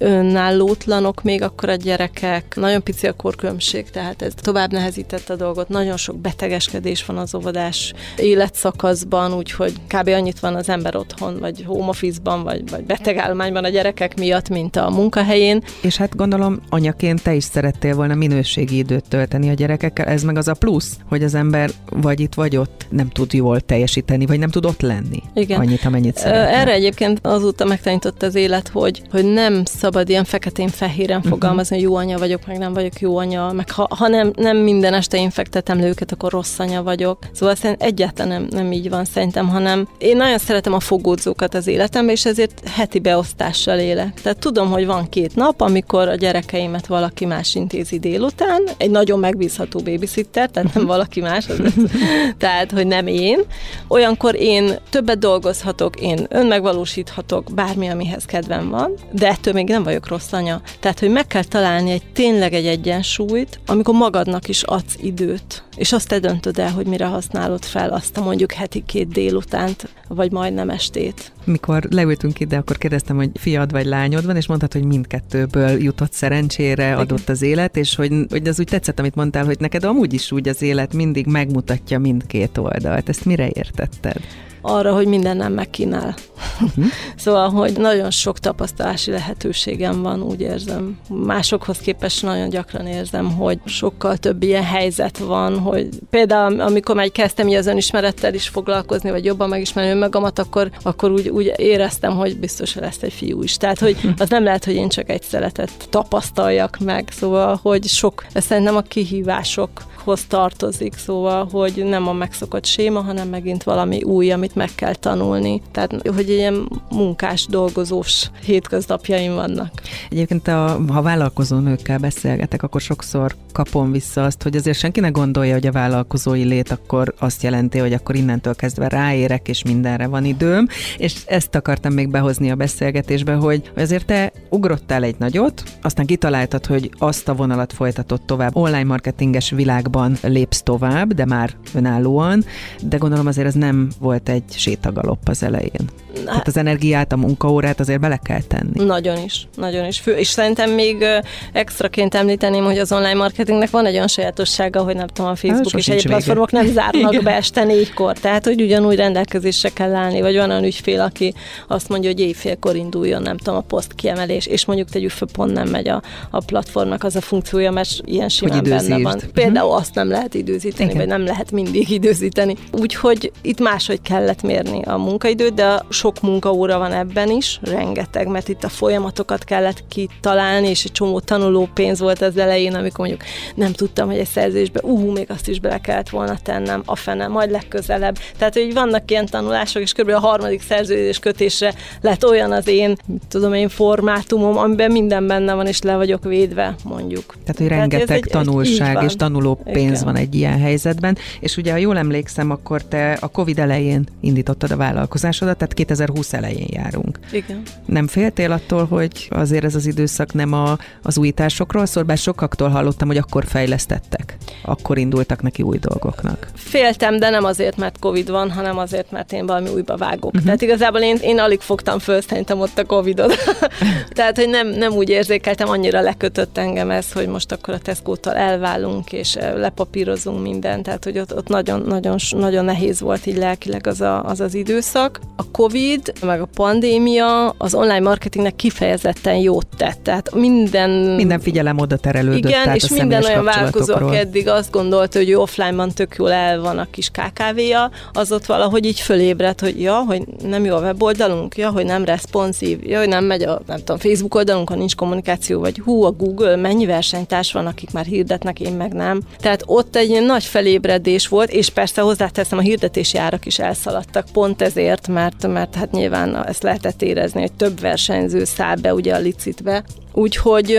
önállótlanok még akkor a gyerekek, nagyon pici a korkülönbség, tehát ez tovább nehezített a dolgot, nagyon sok betegeskedés van az óvodás életszakaszban, úgyhogy kb. annyit van az ember otthon, vagy home office-ban, vagy, vagy betegállományban a gyerekek miatt, mint a munkahelyén. És hát gondolom anyaként te is szerettél volna minőségi időt tölteni a gyerekekkel, ez meg az a plusz, hogy az ember vagy itt vagy ott nem tud jól teljesíteni, vagy nem tud ott lenni. Igen. Annyit, amennyit szeretne. Erre egyébként azóta megtanított az élet, hogy, hogy nem szabad ilyen feketén-fehéren uh-huh. fogalmazni, hogy jó anya vagyok, meg nem vagyok jó anya, meg ha, ha nem, nem minden este én fektetem le őket, akkor rossz anya vagyok. Szóval szerintem egyáltalán nem, nem így van szerintem, hanem én nagyon szeretem a fogódzókat az életemben, és ezért heti beosztással élek. Tehát tudom, hogy van két nap, amikor a gyerekeimet valaki más intézi délután, egy nagyon megbízható babysitter, tehát nem valaki más, az, tehát hogy nem én. Olyankor én többet dolgozhatok, én önmegvalósíthatok, bármi, amihez kedvem van, de ettől még nem vagyok rossz anya. Tehát, hogy meg kell találni egy tényleg egy egyensúlyt, amikor magadnak is adsz időt, és azt te döntöd el, hogy mire használod fel azt a mondjuk heti két délutánt, vagy majdnem estét. Mikor leültünk ide, akkor kérdeztem, hogy fiad vagy lányod van, és mondtad, hogy mindkettőből jutott szerencsére, adott az élet, és hogy, hogy az úgy tetszett, amit mondtál, hogy neked amúgy is úgy az élet mindig megmutatja mindkét oldalt. Ezt mire értetted? Arra, hogy minden nem megkínál. Szóval, hogy nagyon sok tapasztalási lehetőségem van, úgy érzem. Másokhoz képest nagyon gyakran érzem, hogy sokkal több ilyen helyzet van, hogy például amikor már kezdtem az önismerettel is foglalkozni, vagy jobban megismerni önmagamat, akkor, akkor úgy, úgy éreztem, hogy biztos lesz egy fiú is. Tehát, hogy az nem lehet, hogy én csak egy szeretet tapasztaljak meg, szóval, hogy sok, szerintem a kihívásokhoz tartozik, szóval, hogy nem a megszokott séma, hanem megint valami új, amit meg kell tanulni. Tehát, hogy ilyen munkás, dolgozós hétköznapjaim vannak. Egyébként, a, ha vállalkozó nőkkel beszélgetek, akkor sokszor kapom vissza azt, hogy azért senki ne gondolja, hogy a vállalkozói lét akkor azt jelenti, hogy akkor innentől kezdve ráérek, és mindenre van időm, és ezt akartam még behozni a beszélgetésbe, hogy azért te ugrottál egy nagyot, aztán kitaláltad, hogy azt a vonalat folytatod tovább, online marketinges világban lépsz tovább, de már önállóan, de gondolom azért ez nem volt egy sétagalopp az elején. Tehát az energiát, a munkaórát azért bele kell tenni. Nagyon is, nagyon is. Fő, és szerintem még extraként említeném, hogy az online marketingnek van egy olyan sajátossága, hogy nem tudom, a Facebook és egy platformok nem zárnak be este négykor. Tehát, hogy ugyanúgy rendelkezésre kell állni, vagy van olyan ügyfél, aki azt mondja, hogy éjfélkor induljon, nem tudom, a poszt kiemelés, és mondjuk tegyük föl, pont nem megy a, a platformnak az a funkciója, mert ilyen simán benne van. Például uh-huh. Azt nem lehet időzíteni, Igen. vagy nem lehet mindig időzíteni. Úgyhogy itt máshogy kellett mérni a munkaidőt, de sok munkaóra van ebben is, rengeteg, mert itt a folyamatokat kellett kitalálni, és egy csomó tanuló pénz volt az elején, amikor mondjuk nem tudtam, hogy egy szerzésbe, ú, még azt is bele kellett volna tennem, a fene, majd legközelebb. Tehát, hogy vannak ilyen tanulások, és kb. a harmadik szerződés kötésre lett olyan az én, tudom én, formátumom, amiben minden benne van, és le vagyok védve, mondjuk. Tehát, hogy rengeteg Tehát egy, tanulság egy, és tanuló pénz Igen. van egy ilyen helyzetben, és ugye, ha jól emlékszem, akkor te a Covid elején indítottad a vállalkozásodat, tehát 2020 elején járunk. Igen. Nem féltél attól, hogy azért ez az időszak nem a, az újításokról szól, bár sokaktól hallottam, hogy akkor fejlesztettek, akkor indultak neki új dolgoknak. Féltem, de nem azért, mert Covid van, hanem azért, mert én valami újba vágok. Uh-huh. Tehát igazából én, én alig fogtam föl szerintem ott a Covidot. Tehát, hogy nem, nem úgy érzékeltem, annyira lekötött engem ez, hogy most akkor a Tesco-tal elválunk, és lepapírozunk mindent. Tehát, hogy ott, ott nagyon, nagyon, nagyon nehéz volt így lelkileg az a, az, az időszak. A Covid, meg a pandémia az online marketingnek kifejezetten jót tett. Tehát minden... Minden figyelem oda terelődött. Igen, és minden olyan vállalkozó, aki eddig azt gondolta, hogy offline-ban tök jól el van a kis KKV-ja, az ott valahogy így fölébredt, hogy ja, hogy nem jó a weboldalunk, ja, hogy nem responsív, ja, hogy nem megy a nem tudom, Facebook oldalunkon nincs kommunikáció, vagy hú, a Google, mennyi versenytárs van, akik már hirdetnek, én meg nem. Tehát ott egy nagy felébredés volt, és persze hozzáteszem, a hirdetési árak is elszaladtak pont ezért, mert, mert hát nyilván ezt lehetett érezni, hogy több versenyző száll be ugye a licitbe, Úgyhogy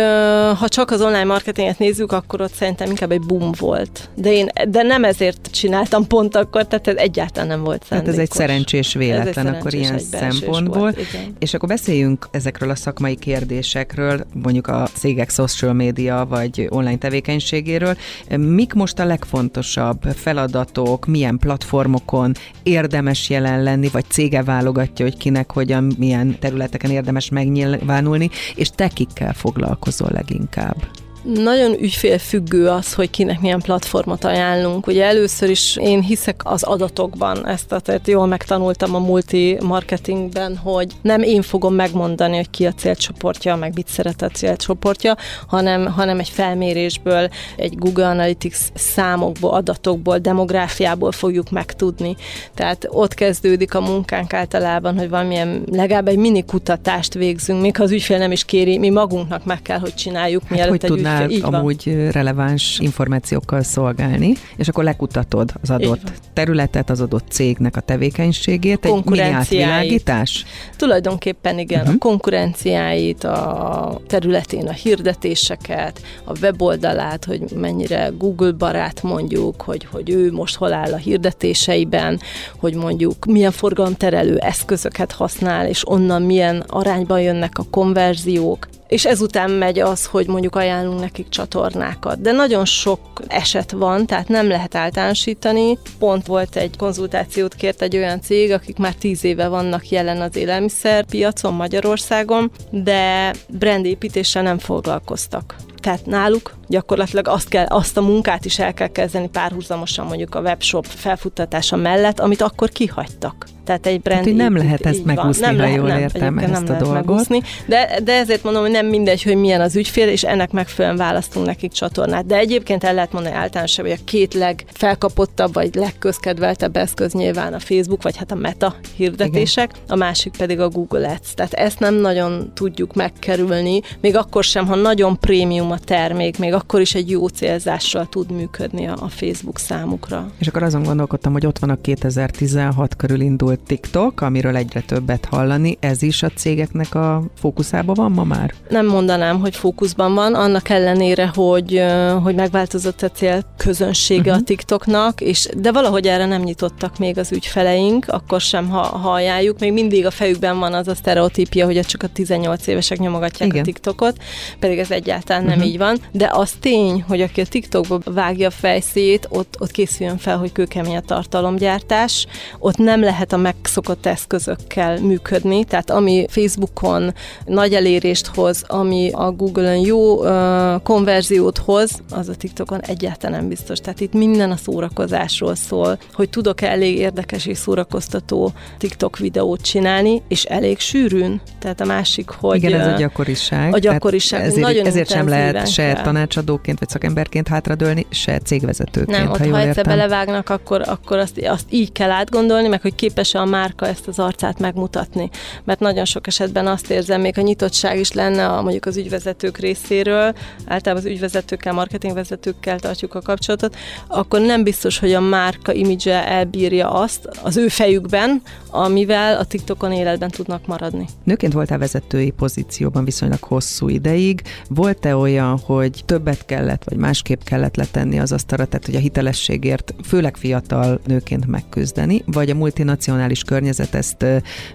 ha csak az online marketinget nézzük, akkor ott szerintem inkább egy boom volt. De én de nem ezért csináltam pont akkor, tehát ez egyáltalán nem volt szándékos. Tehát ez egy szerencsés véletlen egy szerencsés, akkor ilyen szempontból. Volt, és akkor beszéljünk ezekről a szakmai kérdésekről, mondjuk a cégek social media vagy online tevékenységéről. Mik most a legfontosabb feladatok, milyen platformokon érdemes jelen lenni, vagy cége válogatja, hogy kinek hogyan, milyen területeken érdemes megnyilvánulni, és te kikkel foglalkozol leginkább? Nagyon ügyfélfüggő az, hogy kinek milyen platformot ajánlunk. Ugye először is én hiszek az adatokban, ezt a, tehát jól megtanultam a multi marketingben, hogy nem én fogom megmondani, hogy ki a célcsoportja, meg mit szeret a célcsoportja, hanem, hanem egy felmérésből, egy Google Analytics számokból, adatokból, demográfiából fogjuk megtudni. Tehát ott kezdődik a munkánk általában, hogy valamilyen legalább egy mini kutatást végzünk, még ha az ügyfél nem is kéri, mi magunknak meg kell, hogy csináljuk, hát mielőtt hogy egy tudnál így amúgy van. releváns információkkal szolgálni, és akkor lekutatod az adott területet, az adott cégnek a tevékenységét, egy mini átvilágítás? Tulajdonképpen igen, uh-huh. a konkurenciáit, a területén a hirdetéseket, a weboldalát, hogy mennyire Google barát mondjuk, hogy, hogy ő most hol áll a hirdetéseiben, hogy mondjuk milyen forgalomterelő eszközöket használ, és onnan milyen arányban jönnek a konverziók és ezután megy az, hogy mondjuk ajánlunk nekik csatornákat. De nagyon sok eset van, tehát nem lehet általánosítani. Pont volt egy konzultációt kért egy olyan cég, akik már tíz éve vannak jelen az élelmiszerpiacon Magyarországon, de brandépítéssel nem foglalkoztak. Tehát náluk gyakorlatilag azt, kell, azt a munkát is el kell kezdeni párhuzamosan mondjuk a webshop felfuttatása mellett, amit akkor kihagytak. Tehát egy brand Tehát, nem lehet ezt megúszni, nem ha lehet, jól nem, értem ezt nem a dolgot. Megúszni, de, de ezért mondom, hogy nem mindegy, hogy milyen az ügyfél, és ennek megfelelően választunk nekik csatornát. De egyébként el lehet mondani általánosan, hogy a két legfelkapottabb, vagy legközkedveltebb eszköz nyilván a Facebook, vagy hát a Meta hirdetések, Igen. a másik pedig a Google Ads. Tehát ezt nem nagyon tudjuk megkerülni, még akkor sem, ha nagyon prémium a termék, még akkor is egy jó célzással tud működni a, a Facebook számukra. És akkor azon gondolkodtam, hogy ott van a 2016 körül indult TikTok, amiről egyre többet hallani. Ez is a cégeknek a fókuszában van ma már? Nem mondanám, hogy fókuszban van, annak ellenére, hogy, hogy megváltozott a cél közönsége uh-huh. a mhm. TikToknak, és de valahogy erre nem nyitottak még az ügyfeleink, akkor sem ha, hallják. Még mindig a fejükben van az a sztereotípia, hogy csak a 18 évesek nyomogatják Igen. a TikTokot, pedig ez egyáltalán nem uh-huh. így van. De az tény, hogy aki a TikTokba vágja a fejszét, ott, ott készüljön fel, hogy kőkemény a tartalomgyártás, ott nem lehet a megszokott eszközökkel működni, tehát ami Facebookon nagy elérést hoz, ami a Google-ön jó uh, konverziót hoz, az a TikTokon egyáltalán nem biztos. Tehát itt minden a szórakozásról szól, hogy tudok-e elég érdekes és szórakoztató TikTok videót csinálni, és elég sűrűn. Tehát a másik, hogy... Igen, ez a gyakoriság. A gyakoriság. ezért, nagyon ezért sem lehet se tanácsadóként vagy szakemberként hátradőlni, se cégvezetőként. Nem, ott ha, ha egyszer belevágnak, akkor, akkor azt, azt így kell átgondolni, meg hogy képes-e a márka ezt az arcát megmutatni. Mert nagyon sok esetben azt érzem, még a nyitottság is lenne a, mondjuk az ügyvezetők részéről, általában az ügyvezetőkkel, marketingvezetőkkel tartjuk a kapcsolatot, akkor nem biztos, hogy a márka imidzse elbírja azt az ő fejükben, amivel a TikTokon életben tudnak maradni. Nőként voltál vezetői pozícióban viszonylag hosszú ideig. Volt-e olyan, hogy többet kellett, vagy másképp kellett letenni az asztalra, tehát hogy a hitelességért főleg fiatal nőként megküzdeni, vagy a multinacionális környezet ezt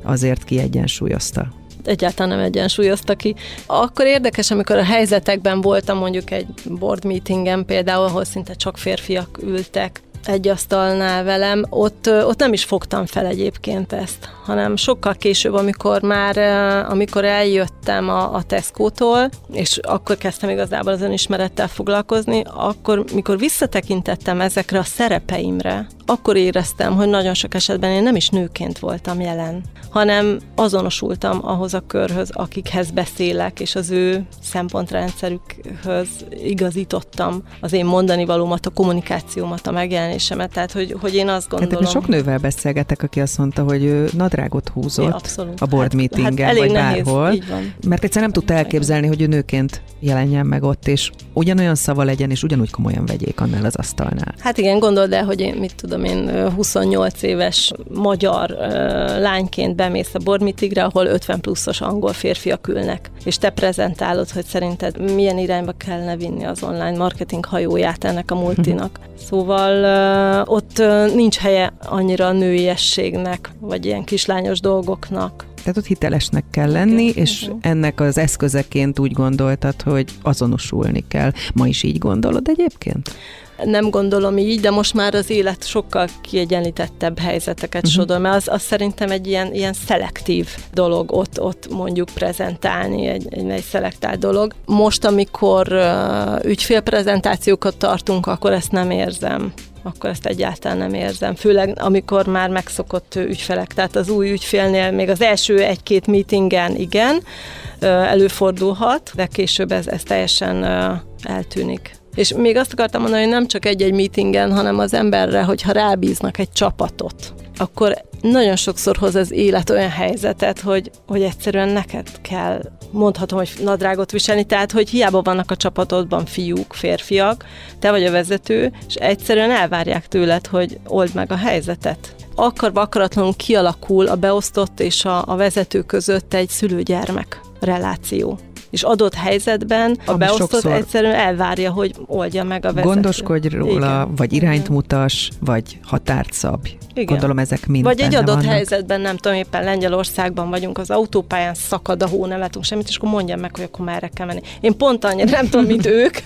azért kiegyensúlyozta? egyáltalán nem egyensúlyozta ki. Akkor érdekes, amikor a helyzetekben voltam mondjuk egy board meetingen például, ahol szinte csak férfiak ültek, egy asztalnál velem, ott, ott nem is fogtam fel egyébként ezt, hanem sokkal később, amikor már, amikor eljöttem a, a Tesco-tól, és akkor kezdtem igazából az önismerettel foglalkozni, akkor, mikor visszatekintettem ezekre a szerepeimre, akkor éreztem, hogy nagyon sok esetben én nem is nőként voltam jelen, hanem azonosultam ahhoz a körhöz, akikhez beszélek, és az ő szempontrendszerükhöz igazítottam az én mondani valómat, a kommunikációmat, a megjelenésemet, tehát hogy, hogy én azt gondolom... Hát sok nővel beszélgetek, aki azt mondta, hogy ő nadrágot húzott abszolút. a board hát, meetingen, hát vagy nehéz, bárhol, mert egyszer nem tudta elképzelni, hogy ő nőként jelenjen meg ott, és ugyanolyan szava legyen, és ugyanúgy komolyan vegyék annál az asztalnál. Hát igen, gondold el, hogy én, mit tudom én, 28 éves magyar lányként bemész a board meetingre, ahol 50 pluszos angol férfiak ülnek, és te prezentálod, hogy szerinted milyen irányba kellene vinni az online marketing hajóját ennek a multinak. Szóval ott nincs helye annyira a nőiességnek, vagy ilyen kislányos dolgoknak. Tehát ott hitelesnek kell lenni, igen, és igen. ennek az eszközeként úgy gondoltad, hogy azonosulni kell. Ma is így gondolod egyébként? Nem gondolom így, de most már az élet sokkal kiegyenlítettebb helyzeteket uh-huh. sodor, mert az, az szerintem egy ilyen, ilyen szelektív dolog ott, ott mondjuk prezentálni, egy, egy, egy szelektált dolog. Most, amikor uh, ügyfélprezentációkat tartunk, akkor ezt nem érzem akkor ezt egyáltalán nem érzem. Főleg, amikor már megszokott ügyfelek. Tehát az új ügyfélnél még az első egy-két meetingen igen, előfordulhat, de később ez, ez teljesen eltűnik. És még azt akartam mondani, hogy nem csak egy-egy meetingen, hanem az emberre, hogyha rábíznak egy csapatot, akkor nagyon sokszor hoz az élet olyan helyzetet, hogy, hogy egyszerűen neked kell, mondhatom, hogy nadrágot viselni, tehát, hogy hiába vannak a csapatodban fiúk, férfiak, te vagy a vezető, és egyszerűen elvárják tőled, hogy old meg a helyzetet. Akarva akaratlanul kialakul a beosztott és a, a vezető között egy szülőgyermek reláció és adott helyzetben a Ami beosztott egyszerűen elvárja, hogy oldja meg a vezető. Gondoskodj róla, Igen. vagy irányt mutas, vagy határt szabj. Igen. Gondolom ezek mind Vagy egy adott vannak. helyzetben, nem tudom, éppen Lengyelországban vagyunk, az autópályán szakad a hó, nem látunk semmit, és akkor mondjam meg, hogy akkor merre kell menni. Én pont annyira nem tudom, mint ők,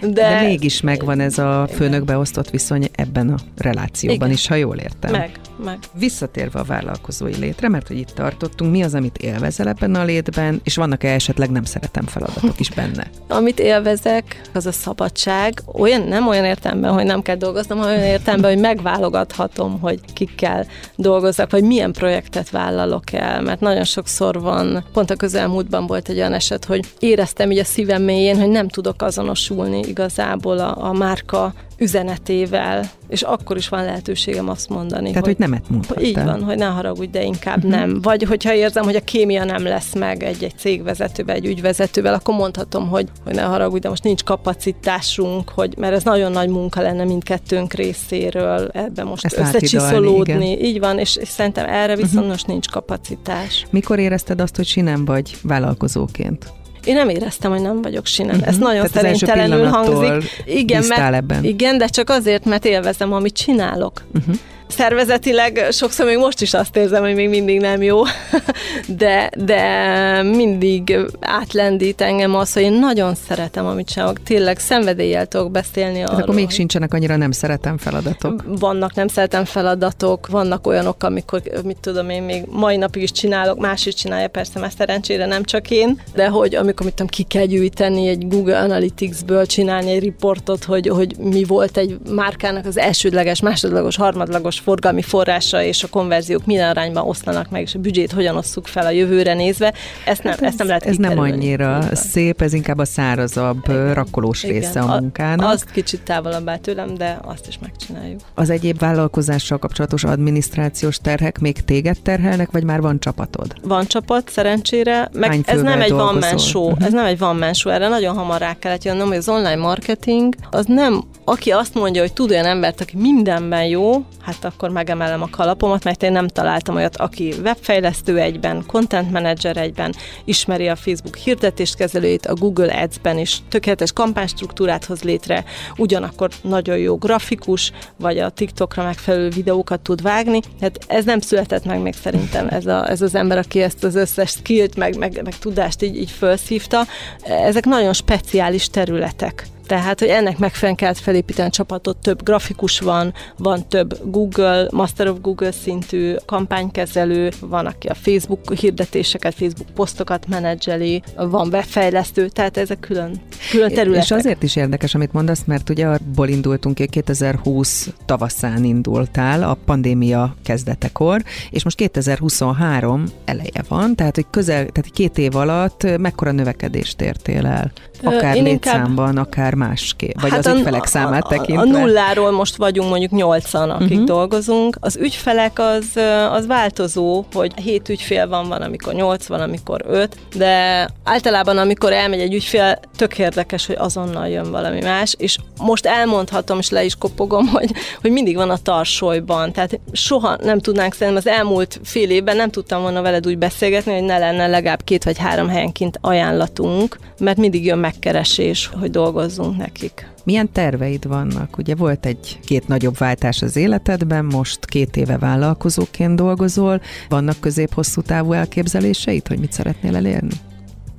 de... De mégis megvan ez a főnök beosztott viszony ebben a relációban Igen. is, ha jól értem. Meg, meg. Visszatérve a vállalkozói létre, mert hogy itt tartottunk, mi az, amit élvezel ebben a létben, és vannak-e esetleg nem szeretem feladatok is benne? Amit élvezek, az a szabadság. Olyan, nem olyan értelemben, hogy nem kell dolgoznom, hanem olyan értelemben, hogy megválogathatom, hogy kikkel dolgozzak, vagy milyen projektet vállalok el, mert nagyon sokszor van, pont a közelmúltban volt egy olyan eset, hogy éreztem így a szívem mélyén, hogy nem tudok azonosulni igazából a, a márka üzenetével, és akkor is van lehetőségem azt mondani. Tehát, hogy, hogy nemet mondhattál. Így van, hogy ne haragudj, de inkább uh-huh. nem. Vagy hogyha érzem, hogy a kémia nem lesz meg egy-egy cégvezetővel, egy ügyvezetővel, akkor mondhatom, hogy, hogy ne haragudj, de most nincs kapacitásunk, hogy, mert ez nagyon nagy munka lenne mindkettőnk részéről ebbe most Ezt összecsiszolódni. Így van, és, és szerintem erre viszont uh-huh. most nincs kapacitás. Mikor érezted azt, hogy sinem vagy vállalkozóként? Én nem éreztem, hogy nem vagyok sinem. Ez uh-huh. nagyon Tehát szerénytelenül hangzik. Igen, mert, ebben. igen, de csak azért, mert élvezem, amit csinálok. Uh-huh szervezetileg sokszor még most is azt érzem, hogy még mindig nem jó, de, de mindig átlendít engem az, hogy én nagyon szeretem, amit csinálok. Tényleg szenvedéllyel tudok beszélni arról. akkor még sincsenek annyira nem szeretem feladatok. Vannak nem szeretem feladatok, vannak olyanok, amikor, mit tudom én, még mai napig is csinálok, más is csinálja, persze, mert szerencsére nem csak én, de hogy amikor, mit tudom, ki kell gyűjteni egy Google Analytics-ből, csinálni egy riportot, hogy, hogy mi volt egy márkának az elsődleges, másodlagos, harmadlagos forgalmi forrása és a konverziók milyen arányban oszlanak meg, és a büdzsét hogyan osszuk fel a jövőre nézve, ezt nem, hát ez, ezt nem lehet Ez nem annyira Igen. szép, ez inkább a szárazabb, Igen. rakkolós Igen. része a munkának. Azt kicsit távolabb áll tőlem, de azt is megcsináljuk. Az egyéb vállalkozással kapcsolatos adminisztrációs terhek még téged terhelnek, vagy már van csapatod? Van csapat, szerencsére. Meg ez nem egy van man show, ez nem egy van man show, erre nagyon hamar rá kellett jönnöm, hogy az online marketing az nem, aki azt mondja, hogy tud olyan embert, aki mindenben jó, hát akkor megemelem a kalapomat, mert én nem találtam olyat, aki webfejlesztő egyben, content manager egyben, ismeri a Facebook hirdetéskezelőjét, a Google Ads-ben is tökéletes kampánystruktúrát hoz létre, ugyanakkor nagyon jó grafikus, vagy a TikTokra megfelelő videókat tud vágni. Hát ez nem született meg még szerintem ez, a, ez az ember, aki ezt az összes skillt, meg, meg, meg tudást így, így felszívta. Ezek nagyon speciális területek. Tehát, hogy ennek megfelelően kellett felépíteni a csapatot, több grafikus van, van több Google, Master of Google szintű kampánykezelő, van, aki a Facebook hirdetéseket, Facebook posztokat menedzseli, van webfejlesztő, tehát ezek külön, külön területek. És azért is érdekes, amit mondasz, mert ugye abból indultunk ki, 2020 tavaszán indultál a pandémia kezdetekor, és most 2023 eleje van, tehát hogy közel, tehát két év alatt mekkora növekedést értél el? Akár Én létszámban, inkább... akár már másképp? Vagy hát az a, ügyfelek számát a, tekintve? A nulláról most vagyunk mondjuk nyolcan, akik uh-huh. dolgozunk. Az ügyfelek az, az változó, hogy hét ügyfél van, van, amikor nyolc, van, amikor öt, de általában, amikor elmegy egy ügyfél, tök érdekes, hogy azonnal jön valami más, és most elmondhatom, és le is kopogom, hogy, hogy mindig van a tarsolyban, tehát soha nem tudnánk szerintem az elmúlt fél évben nem tudtam volna veled úgy beszélgetni, hogy ne lenne legalább két vagy három helyenként ajánlatunk, mert mindig jön megkeresés, hogy dolgozzunk nekik. Milyen terveid vannak? Ugye volt egy két nagyobb váltás az életedben, most két éve vállalkozóként dolgozol. Vannak közép-hosszú távú elképzeléseid, hogy mit szeretnél elérni?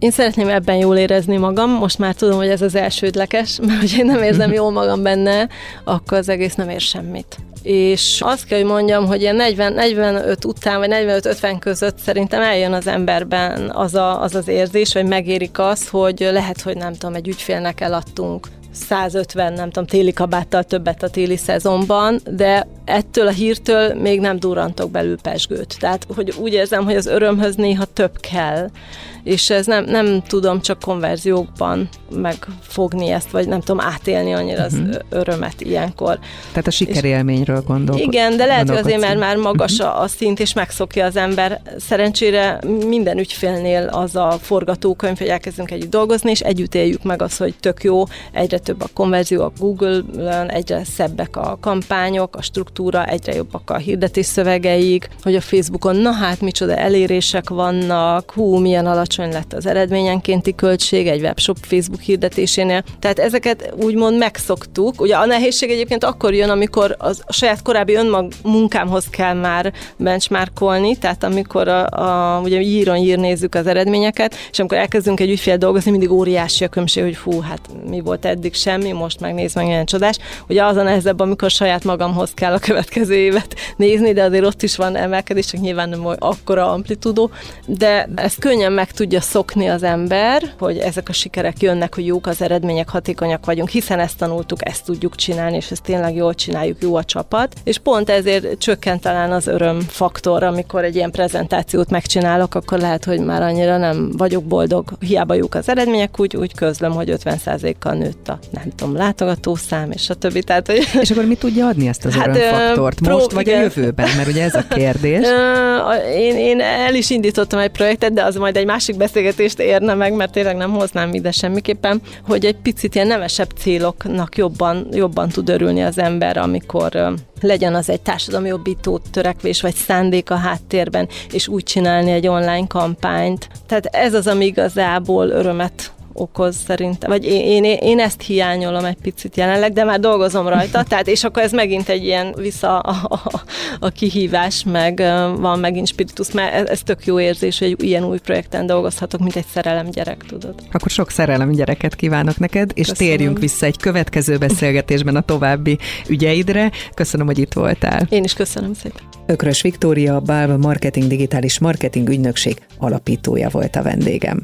Én szeretném ebben jól érezni magam, most már tudom, hogy ez az elsődleges, mert hogy én nem érzem jól magam benne, akkor az egész nem ér semmit. És azt kell, hogy mondjam, hogy ilyen 40, 45 után, vagy 45-50 között szerintem eljön az emberben az, a, az az érzés, hogy megérik az, hogy lehet, hogy nem tudom, egy ügyfélnek eladtunk 150, nem tudom, téli kabáttal többet a téli szezonban, de ettől a hírtől még nem durantok belül pesgőt. Tehát, hogy úgy érzem, hogy az örömhöz néha több kell, és ez nem, nem tudom csak konverziókban megfogni ezt, vagy nem tudom átélni annyira az uh-huh. örömet ilyenkor. Tehát a sikerélményről gondol. Igen, de lehet, hogy azért, mert már magas uh-huh. a szint, és megszokja az ember. Szerencsére minden ügyfélnél az a forgatókönyv, hogy elkezdünk együtt dolgozni, és együtt éljük meg azt, hogy tök jó, egyre több a konverzió a Google-ön, egyre szebbek a kampányok, a struktúra, egyre jobbak a hirdetés szövegeik, hogy a Facebookon, na hát micsoda elérések vannak, hú, milyen alacsony alacsony lett az eredményenkénti költség egy webshop Facebook hirdetésénél. Tehát ezeket úgymond megszoktuk. Ugye a nehézség egyébként akkor jön, amikor az, a saját korábbi önmag munkámhoz kell már benchmarkolni, tehát amikor a, a, ugye íron ír nézzük az eredményeket, és amikor elkezdünk egy ügyfél dolgozni, mindig óriási a különbség, hogy fú, hát mi volt eddig semmi, most megnéz meg ilyen csodás. Ugye az a nehezebb, amikor saját magamhoz kell a következő évet nézni, de azért ott is van emelkedés, csak nyilván nem akkora amplitudó, de ezt könnyen meg tud tudja szokni az ember, hogy ezek a sikerek jönnek, hogy jók az eredmények, hatékonyak vagyunk, hiszen ezt tanultuk, ezt tudjuk csinálni, és ezt tényleg jól csináljuk, jó a csapat. És pont ezért csökkent talán az öröm faktor, amikor egy ilyen prezentációt megcsinálok, akkor lehet, hogy már annyira nem vagyok boldog. Hiába jók az eredmények, úgy, úgy közlöm, hogy 50%-kal nőtt a, nem tudom, látogatószám, és a többi. Tehát, hogy... És akkor mit tudja adni ezt az hát, örömfaktort? Most pró- vagy igen. a jövőben? Mert ugye ez a kérdés. én, én el is indítottam egy projektet, de az majd egy másik másik beszélgetést érne meg, mert tényleg nem hoznám ide semmiképpen, hogy egy picit ilyen nevesebb céloknak jobban, jobban tud örülni az ember, amikor legyen az egy társadalmi jobbító törekvés vagy szándék a háttérben, és úgy csinálni egy online kampányt. Tehát ez az, ami igazából örömet okoz szerintem, vagy én, én, én ezt hiányolom egy picit jelenleg, de már dolgozom rajta, tehát és akkor ez megint egy ilyen vissza a, a, a kihívás, meg van megint spiritus, mert ez, ez tök jó érzés, hogy ilyen új projekten dolgozhatok, mint egy szerelem gyerek, tudod. Akkor sok szerelem gyereket kívánok neked, és Köszönöm. térjünk vissza egy következő beszélgetésben a további ügyeidre. Köszönöm, hogy itt voltál. Én is köszönöm szépen. Ökrös Viktória, a Balva Marketing Digitális Marketing Ügynökség alapítója volt a vendégem.